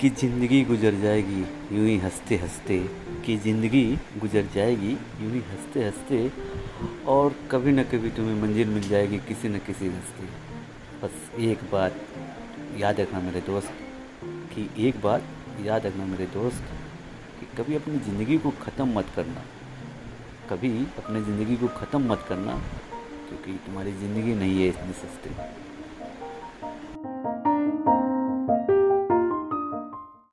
कि ज़िंदगी गुजर जाएगी, यूँ ही हँसते हँसते, कि ज़िंदगी गुजर जाएगी, यूँ ही हँसते हँसते, और कभी न कभी तुम्हें मंजिल मिल जाएगी किसी न किसी रास्ते। बस एक बात याद रखना मेरे दोस्त, कि एक बात याद रखना मेरे दोस्त, कि कभी अपनी ज़िंदगी को ख़त्म मत करना। कभी अपनी ज़िंदगी को ख़त्म मत करना, क्योंकि तुम्हारी ज़िंदगी नहीं है इतनी सस्ती।